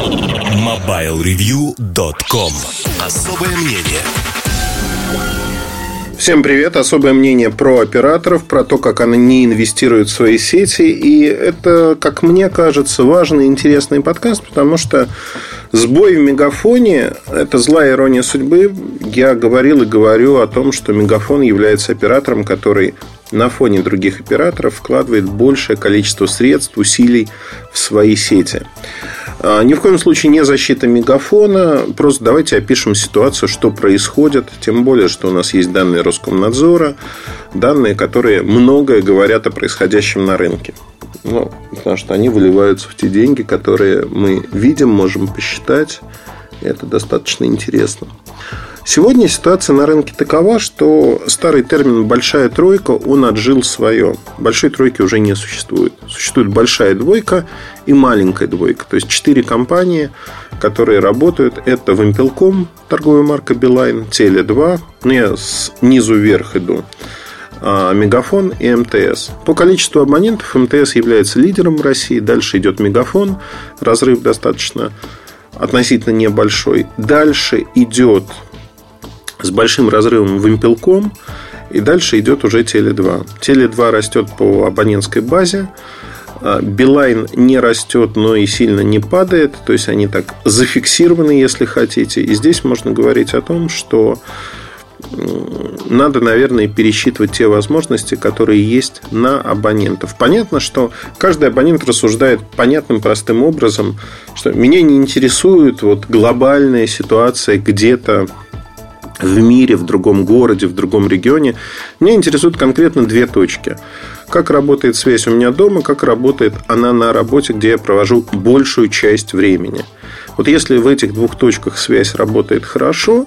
MobileReview.com Особое мнение Всем привет! Особое мнение про операторов, про то, как они инвестируют в свои сети. И это, как мне кажется, важный и интересный подкаст, потому что сбой в мегафоне – это злая ирония судьбы. Я говорил и говорю о том, что мегафон является оператором, который на фоне других операторов вкладывает большее количество средств, усилий в свои сети. А, ни в коем случае не защита мегафона. Просто давайте опишем ситуацию, что происходит. Тем более, что у нас есть данные Роскомнадзора, данные, которые многое говорят о происходящем на рынке. Ну, потому что они выливаются в те деньги, которые мы видим, можем посчитать. Это достаточно интересно. Сегодня ситуация на рынке такова, что старый термин «большая тройка» он отжил свое. Большой тройки уже не существует. Существует большая двойка и маленькая двойка. То есть четыре компании, которые работают. Это Вимпелком, торговая марка Билайн, Теле2. Ну, я снизу вверх иду. А, Мегафон и МТС. По количеству абонентов МТС является лидером в России. Дальше идет Мегафон. Разрыв достаточно относительно небольшой. Дальше идет с большим разрывом в импелком, и дальше идет уже Теле2. Теле2 растет по абонентской базе, а, Билайн не растет, но и сильно не падает. То есть они так зафиксированы, если хотите. И здесь можно говорить о том, что надо, наверное, пересчитывать те возможности, которые есть на абонентов. Понятно, что каждый абонент рассуждает понятным, простым образом, что меня не интересует вот глобальная ситуация где-то в мире, в другом городе, в другом регионе. Меня интересуют конкретно две точки. Как работает связь у меня дома, как работает она на работе, где я провожу большую часть времени. Вот если в этих двух точках связь работает хорошо,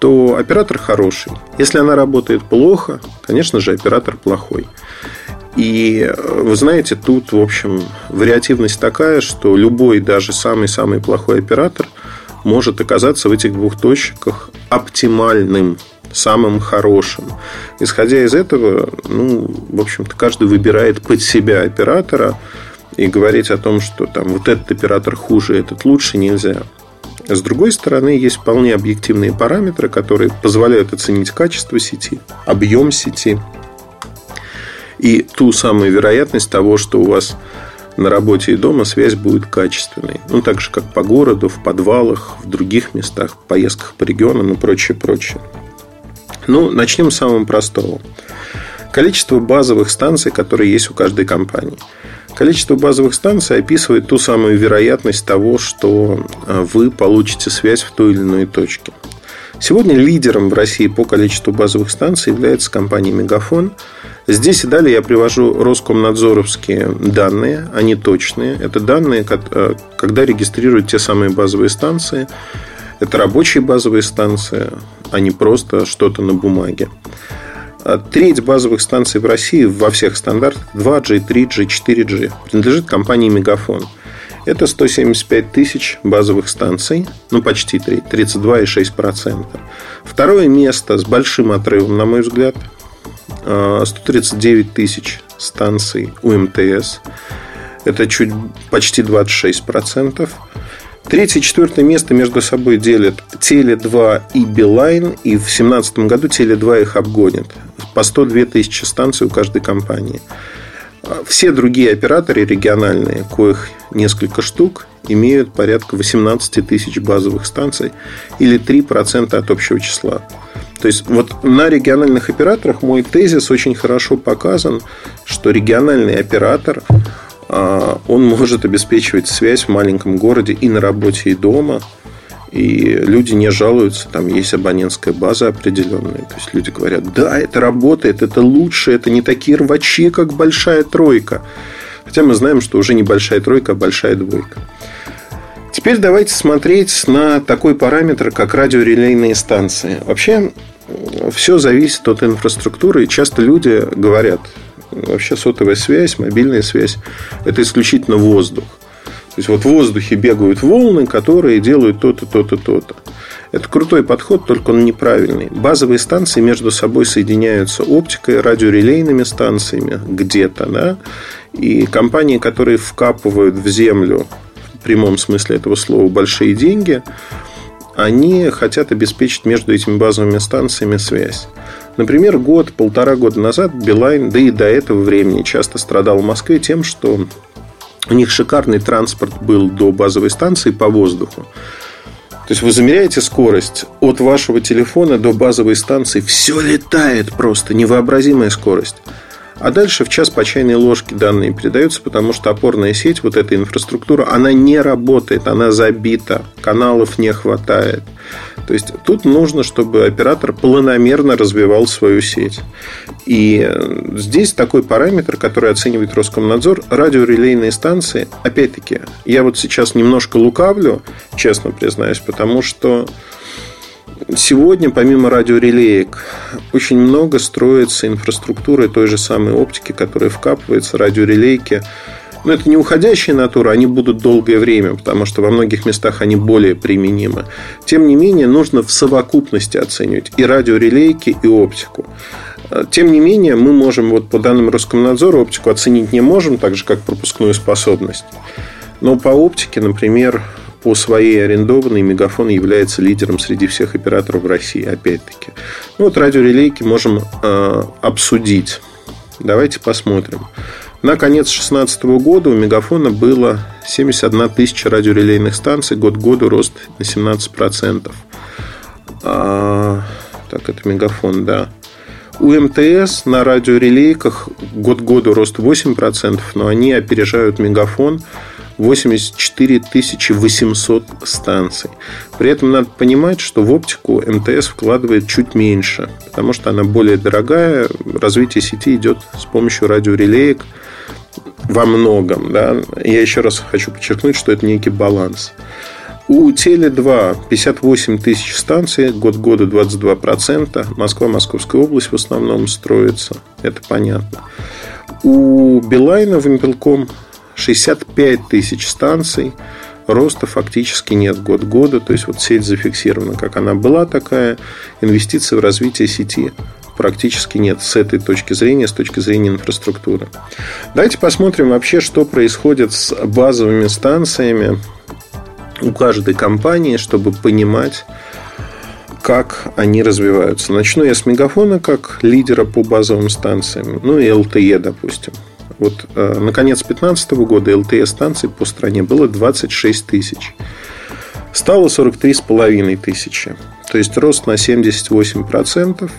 то оператор хороший. Если она работает плохо, конечно же, оператор плохой. И вы знаете, тут, в общем, вариативность такая, что любой, даже самый-самый плохой оператор – может оказаться в этих двух точках оптимальным, самым хорошим. Исходя из этого, ну, в общем-то, каждый выбирает под себя оператора и говорить о том, что там вот этот оператор хуже, этот лучше нельзя. С другой стороны, есть вполне объективные параметры, которые позволяют оценить качество сети, объем сети и ту самую вероятность того, что у вас на работе и дома связь будет качественной. Ну, так же, как по городу, в подвалах, в других местах, в поездках по регионам и прочее, прочее. Ну, начнем с самого простого. Количество базовых станций, которые есть у каждой компании. Количество базовых станций описывает ту самую вероятность того, что а, вы получите связь в той или иной точке. Сегодня лидером в России по количеству базовых станций является компания «Мегафон», Здесь и далее я привожу Роскомнадзоровские данные, они точные. Это данные, э, когда регистрируют те самые базовые станции. Это рабочие базовые станции, а не просто что-то на бумаге. А треть базовых станций в России во всех стандартах 2G, 3G, 4G принадлежит компании Мегафон. Это 175 тысяч базовых станций, ну почти треть, 32,6%. Второе место с большим отрывом, на мой взгляд, 139 тысяч станций у МТС. Это чуть почти 26%. Третье и четвертое место между собой делят Теле2 и Билайн. И в 2017 году Теле2 их обгонит. По 102 тысячи станций у каждой компании. Все другие операторы региональные, коих несколько штук, имеют порядка 18 тысяч базовых станций или 3% от общего числа. То есть вот на региональных операторах мой тезис очень хорошо показан, что региональный оператор а, он может обеспечивать связь в маленьком городе и на работе, и дома. И люди не жалуются, там есть абонентская база определенная. То есть люди говорят, да, это работает, это лучше, это не такие рвачи, как большая тройка. Хотя мы знаем, что уже не большая тройка, а большая двойка. Теперь давайте смотреть на такой параметр, как радиорелейные станции. Вообще, все зависит от инфраструктуры. И часто люди говорят, вообще сотовая связь, мобильная связь – это исключительно воздух. То есть, вот в воздухе бегают волны, которые делают то-то, то-то, то-то. Это крутой подход, только он неправильный. Базовые станции между собой соединяются оптикой, радиорелейными станциями где-то, да, и компании, которые вкапывают в землю прямом смысле этого слова большие деньги, они хотят обеспечить между этими базовыми станциями связь. Например, год, полтора года назад Билайн, да и до этого времени часто страдал в Москве тем, что у них шикарный транспорт был до базовой станции по воздуху. То есть вы замеряете скорость от вашего телефона до базовой станции, все летает просто, невообразимая скорость. А дальше в час по чайной ложке данные передаются, потому что опорная сеть, вот эта инфраструктура, она не работает, она забита, каналов не хватает. То есть тут нужно, чтобы оператор планомерно развивал свою сеть. И здесь такой параметр, который оценивает Роскомнадзор, радиорелейные станции. Опять-таки, я вот сейчас немножко лукавлю, честно признаюсь, потому что Сегодня, помимо радиорелеек, очень много строится инфраструктуры той же самой оптики, которая вкапывается, радиорелейки. Но это не уходящие натуры, они будут долгое время, потому что во многих местах они более применимы. Тем не менее, нужно в совокупности оценивать и радиорелейки, и оптику. Тем не менее, мы можем, вот по данным Роскомнадзора, оптику оценить не можем, так же, как пропускную способность. Но по оптике, например, по своей арендованной Мегафон является лидером среди всех операторов России, опять-таки. Ну, вот радиорелейки можем э, обсудить. Давайте посмотрим. На конец 2016 года у Мегафона было 71 тысяча радиорелейных станций, год к году рост на 17%. А, так, это Мегафон, да. У МТС на радиорелейках год к году рост 8%, но они опережают Мегафон 84 800 станций. При этом надо понимать, что в оптику МТС вкладывает чуть меньше, потому что она более дорогая. Развитие сети идет с помощью радиорелеек во многом. Да? Я еще раз хочу подчеркнуть, что это некий баланс. У Теле2 58 тысяч станций, год года 22%. Москва, Московская область в основном строится. Это понятно. У Билайна в Импелком 65 тысяч станций. Роста фактически нет год года. То есть, вот сеть зафиксирована, как она была такая. Инвестиций в развитие сети практически нет с этой точки зрения, с точки зрения инфраструктуры. Давайте посмотрим вообще, что происходит с базовыми станциями у каждой компании, чтобы понимать, как они развиваются. Начну я с Мегафона как лидера по базовым станциям, ну и LTE, допустим. Вот э, на конец 2015 года ЛТЕ-станций по стране было 26 тысяч. Стало 43,5 тысячи. То есть рост на 78%.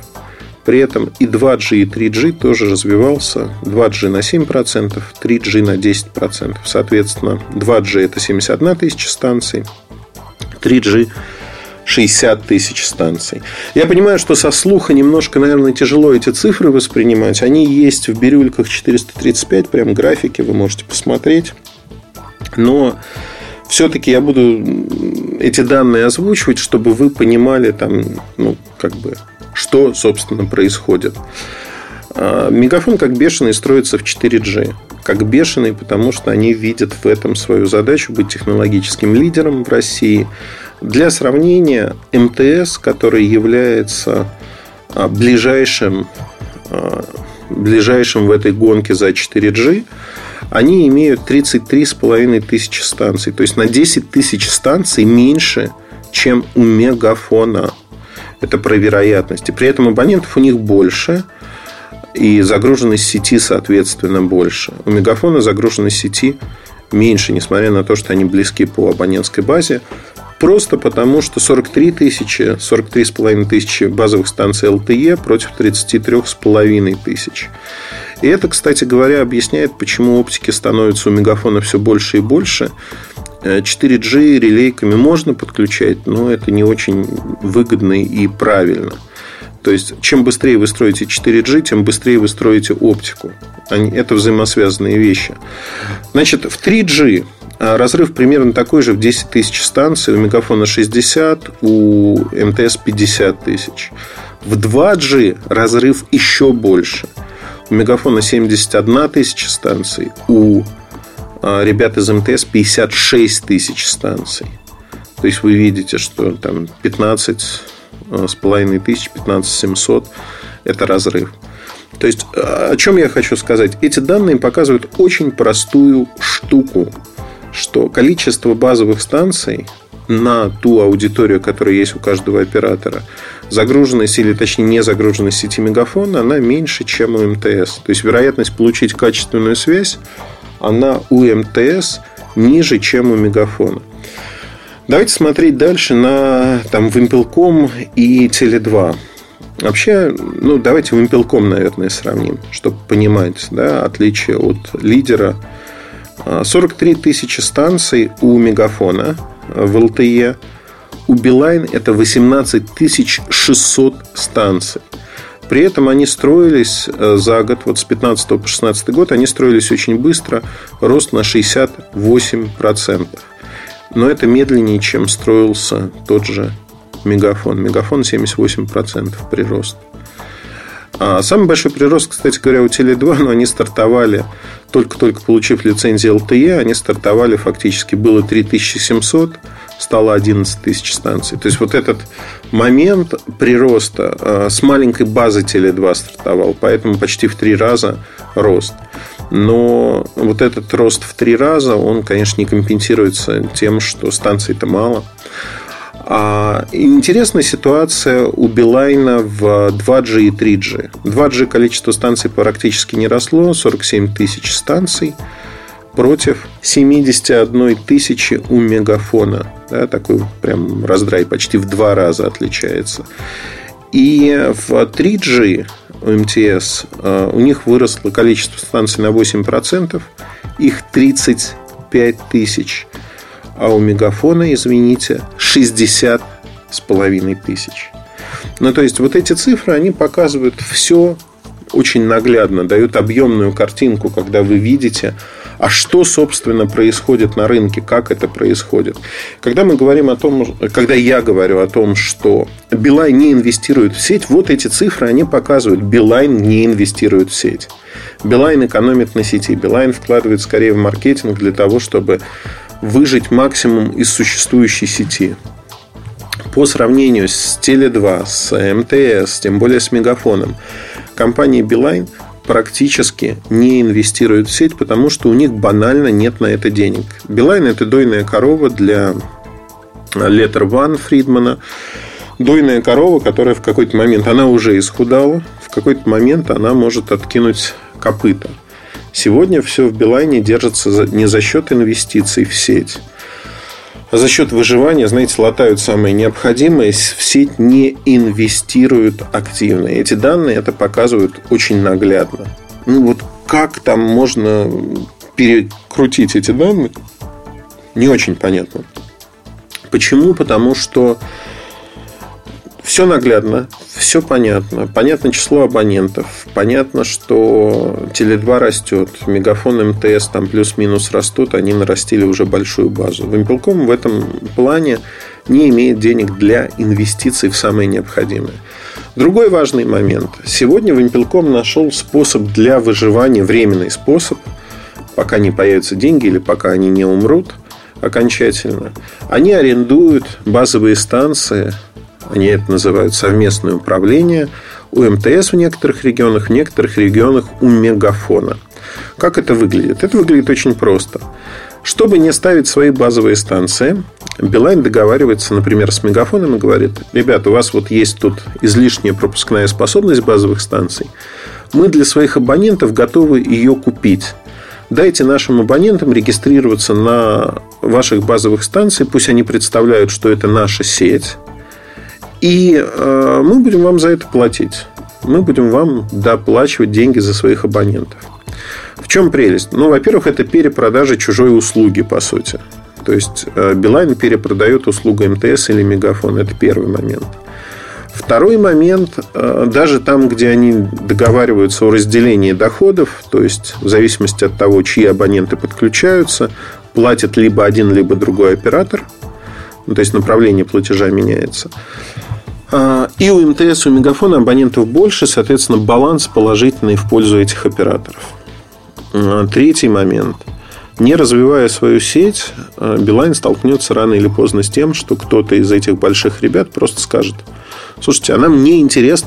При этом и 2G, и 3G тоже развивался. 2G на 7%, 3G на 10%. Соответственно, 2G это 71 тысяча станций, 3G 60 тысяч станций. Я понимаю, что со слуха немножко, наверное, тяжело эти цифры воспринимать. Они есть в бирюльках 435, прям графики, вы можете посмотреть. Но все-таки я буду эти данные озвучивать, чтобы вы понимали, там, ну, как бы, что, собственно, происходит. А, мегафон как бешеный строится в 4G. Как бешеный, потому что они видят в этом свою задачу быть технологическим лидером в России – для сравнения, МТС, который является а, ближайшим, а, ближайшим в этой гонке за 4G, они имеют 33,5 тысячи станций. То есть на 10 тысяч станций меньше, чем у Мегафона. Это про вероятности. При этом абонентов у них больше, и загруженность сети, соответственно, больше. У Мегафона загруженность сети меньше, несмотря на то, что они близки по абонентской базе. Просто потому, что 43 тысячи, 43,5 тысячи базовых станций LTE против 33,5 тысяч. И это, кстати говоря, объясняет, почему оптики становятся у мегафона все больше и больше. 4G э, релейками можно подключать, но это не очень выгодно и правильно. То есть, чем быстрее вы строите 4G, тем быстрее вы строите оптику. Это взаимосвязанные вещи. Значит, в 3G а разрыв примерно такой же в 10 тысяч станций. У Мегафона 60, у МТС 50 тысяч. В 2G разрыв еще больше. У Мегафона 71 тысяча станций, у а, ребят из МТС 56 тысяч станций. То есть вы видите, что там 15 а, с половиной тысяч, 15 700 это разрыв. То есть, о чем я хочу сказать? Эти данные показывают очень простую штуку. что количество базовых станций на ту аудиторию, которая есть у каждого оператора, загруженность или, точнее, не загруженность сети мегафона, она меньше, чем у МТС. То есть, вероятность получить качественную связь, она у МТС ниже, чем у мегафона. Давайте смотреть дальше на там, Вимпелком и Теле2. Вообще, ну, давайте Вимпелком, наверное, сравним, чтобы понимать да, отличие от лидера. 43 тысячи станций у Мегафона в ЛТЕ. У Билайн это 18 600 станций. При этом они строились э, за год, вот с 15 по 16 год, они строились очень быстро, рост на 68%. Но это медленнее, чем строился тот же Мегафон. Мегафон 78% прирост. А самый большой прирост, кстати говоря, у Теле2, но они стартовали, только-только получив лицензию LTE, они стартовали фактически, было 3700, стало 11 тысяч станций. То есть, вот этот момент прироста а, с маленькой базы Теле2 стартовал, поэтому почти в три раза рост. Но вот этот рост в три раза, он, конечно, не компенсируется тем, что станций-то мало. А интересная ситуация у Билайна в 2G и 3G. 2G количество станций практически не росло, 47 тысяч станций против 71 тысячи у Мегафона. Да, такой прям раздрай почти в два раза отличается. И в 3G у МТС э, у них выросло количество станций на 8%, их 35 тысяч – а у Мегафона, извините, 60 с половиной тысяч. Ну, то есть, вот эти цифры, они показывают все очень наглядно, дают объемную картинку, когда вы видите, а что, собственно, происходит на рынке, как это происходит. Когда мы говорим о том, когда я говорю о том, что Билайн не инвестирует в сеть, вот эти цифры, они показывают, Билайн не инвестирует в сеть. Билайн экономит на сети, Билайн вкладывает скорее в маркетинг для того, чтобы выжать максимум из существующей сети. По сравнению с Теле2, с МТС, тем более с Мегафоном, компания Билайн практически не инвестирует в сеть, потому что у них банально нет на это денег. Билайн – это дойная корова для Letter One Фридмана. Дойная корова, которая в какой-то момент, она уже исхудала, в какой-то момент она может откинуть копыта. Сегодня все в Билайне держится не за счет инвестиций в сеть, за счет выживания, знаете, латают самое необходимое, в сеть не инвестируют активно. Эти данные это показывают очень наглядно. Ну вот как там можно перекрутить эти данные, не очень понятно. Почему? Потому что все наглядно, все понятно. Понятно число абонентов. Понятно, что Теле2 растет. Мегафон МТС там плюс-минус растут. Они нарастили уже большую базу. Вимпелком в этом плане не имеет денег для инвестиций в самое необходимое. Другой важный момент. Сегодня Вимпелком нашел способ для выживания, временный способ, пока не появятся деньги или пока они не умрут окончательно. Они арендуют базовые станции они это называют совместное управление у МТС в некоторых регионах, в некоторых регионах у Мегафона. Как это выглядит? Это выглядит очень просто. Чтобы не ставить свои базовые станции, Билайн договаривается, например, с Мегафоном и говорит, ребята, у вас вот есть тут излишняя пропускная способность базовых станций, мы для своих абонентов готовы ее купить. Дайте нашим абонентам регистрироваться на ваших базовых станциях, пусть они представляют, что это наша сеть, и э, мы будем вам за это платить. Мы будем вам доплачивать деньги за своих абонентов. В чем прелесть? Ну, во-первых, это перепродажа чужой услуги, по сути. То есть, э, Билайн перепродает услугу МТС или Мегафон. Это первый момент. Второй момент, э, даже там, где они договариваются о разделении доходов, то есть в зависимости от того, чьи абоненты подключаются, платит либо один, либо другой оператор, ну, то есть направление платежа меняется. А, и у МТС, у Мегафона абонентов больше, соответственно, баланс положительный в пользу этих операторов. А, третий момент. Не развивая свою сеть, а, Билайн столкнется рано или поздно с тем, что кто-то из этих больших ребят просто скажет, слушайте, а нам не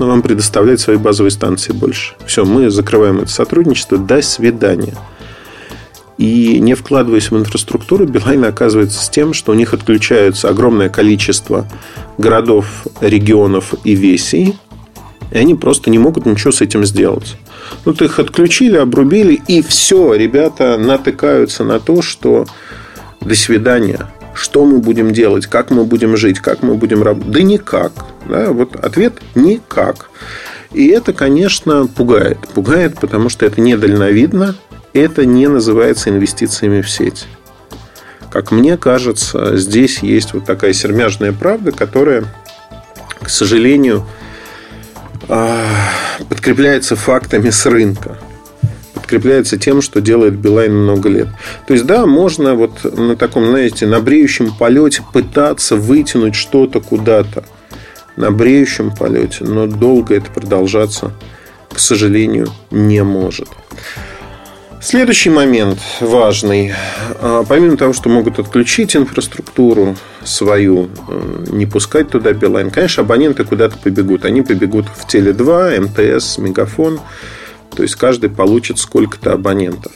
вам предоставлять свои базовые станции больше. Все, мы закрываем это сотрудничество, до свидания. И не вкладываясь в инфраструктуру, Билайн оказывается с тем, что у них отключаются огромное количество городов, регионов и весей, и они просто не могут ничего с этим сделать. Ну, их отключили, обрубили, и все, ребята натыкаются на то, что до свидания. Что мы будем делать? Как мы будем жить? Как мы будем работать? Да никак. Да, вот ответ – никак. И это, конечно, пугает. Пугает, потому что это недальновидно, это не называется инвестициями в сеть. Как мне кажется, здесь есть вот такая сермяжная правда, которая, к сожалению, а, подкрепляется фактами с рынка подкрепляется тем, что делает Билайн много лет. То есть, да, можно вот на таком, знаете, на бреющем полете пытаться вытянуть что-то куда-то. На бреющем полете, но долго это продолжаться, к сожалению, не может. Следующий момент важный. А, помимо того, что могут отключить инфраструктуру свою, э, не пускать туда Билайн, конечно, абоненты куда-то побегут. Они побегут в Теле2, МТС, Мегафон. То есть каждый получит сколько-то абонентов.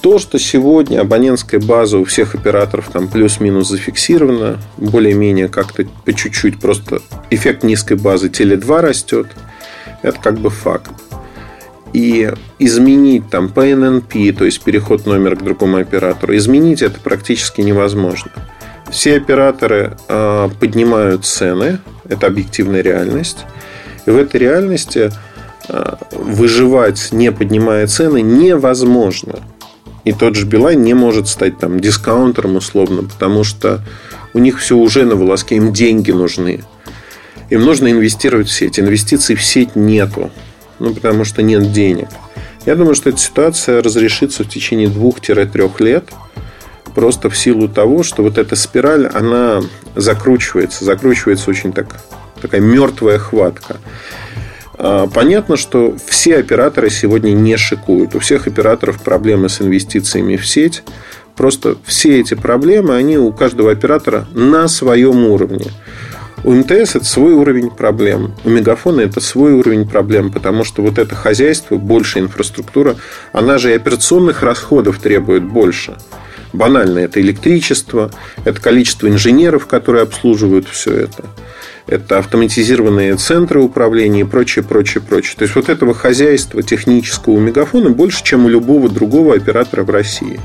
То, что сегодня абонентская база у всех операторов там плюс-минус зафиксирована, более-менее как-то по чуть-чуть, просто эффект низкой базы Теле2 растет, это как бы факт. И изменить там PNNP, то есть переход номера к другому оператору, изменить это практически невозможно. Все операторы э, поднимают цены, это объективная реальность. И в этой реальности Э, выживать, не поднимая цены, невозможно. И тот же Билайн не может стать там дискаунтером условно, потому что у них все уже на волоске, им деньги нужны. Им нужно инвестировать в сеть. Инвестиций в сеть нету. Ну, потому что нет денег. Я думаю, что эта ситуация разрешится в течение двух-трех лет. Просто в силу того, что вот эта спираль, она закручивается. Закручивается очень так, такая мертвая хватка. А, понятно, что все операторы сегодня не шикуют. У всех операторов проблемы с инвестициями в сеть. Просто все эти проблемы, они у каждого оператора на своем уровне. У МТС это свой уровень проблем. У Мегафона это свой уровень проблем, потому что вот это хозяйство, большая инфраструктура, она же и операционных расходов требует больше. Банально, это электричество, это количество инженеров, которые обслуживают все это это автоматизированные центры управления и прочее, прочее, прочее. То есть вот этого хозяйства технического у Мегафона больше, чем у любого другого оператора в России.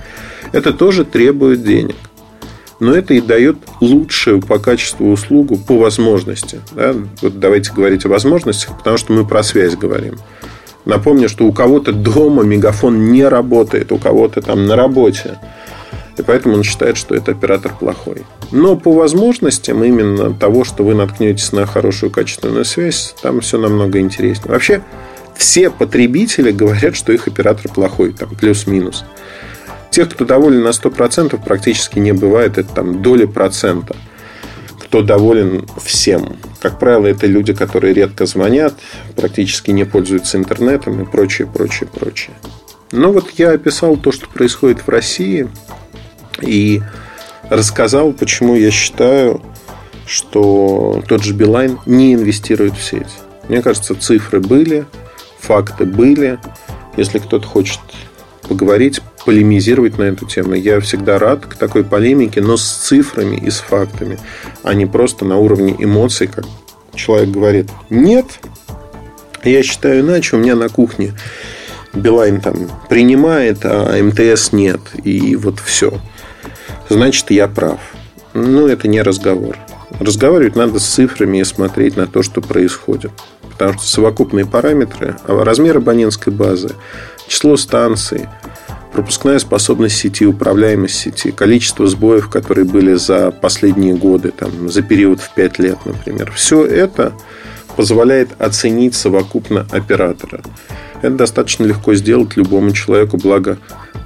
Это тоже требует денег. Но это и дает лучшую по качеству услугу по возможности. Да? Вот давайте говорить о возможностях, потому что мы про связь говорим. Напомню, что у кого-то дома мегафон не работает, у кого-то там на работе. И поэтому он считает, что это оператор плохой. Но по возможностям именно того, что вы наткнетесь на хорошую качественную связь, там все намного интереснее. Вообще, все потребители говорят, что их оператор плохой, там плюс-минус. Тех, кто доволен на 100%, практически не бывает. Это там доли процента. Кто доволен всем. Как правило, это люди, которые редко звонят, практически не пользуются интернетом и прочее, прочее, прочее. Но вот я описал то, что происходит в России. И рассказал, почему я считаю, что тот же Билайн не инвестирует в сеть. Мне кажется, цифры были, факты были. Если кто-то хочет поговорить, полемизировать на эту тему, я всегда рад к такой полемике, но с цифрами и с фактами, а не просто на уровне эмоций, как человек говорит «нет», я считаю иначе, у меня на кухне Билайн там принимает, а МТС нет. И вот все значит, я прав. Ну, это не разговор. Разговаривать надо с цифрами и смотреть на то, что происходит. Потому что совокупные параметры, а размер абонентской базы, число станций, пропускная способность сети, управляемость сети, количество сбоев, которые были за последние годы, там, за период в 5 лет, например. Все это позволяет оценить совокупно оператора. Это достаточно легко сделать любому человеку, благо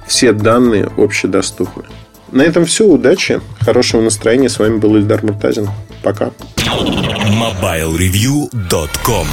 все данные общедоступны. На этом все. Удачи, хорошего настроения. С вами был Ильдар Муртазин. Пока. MobileReview.com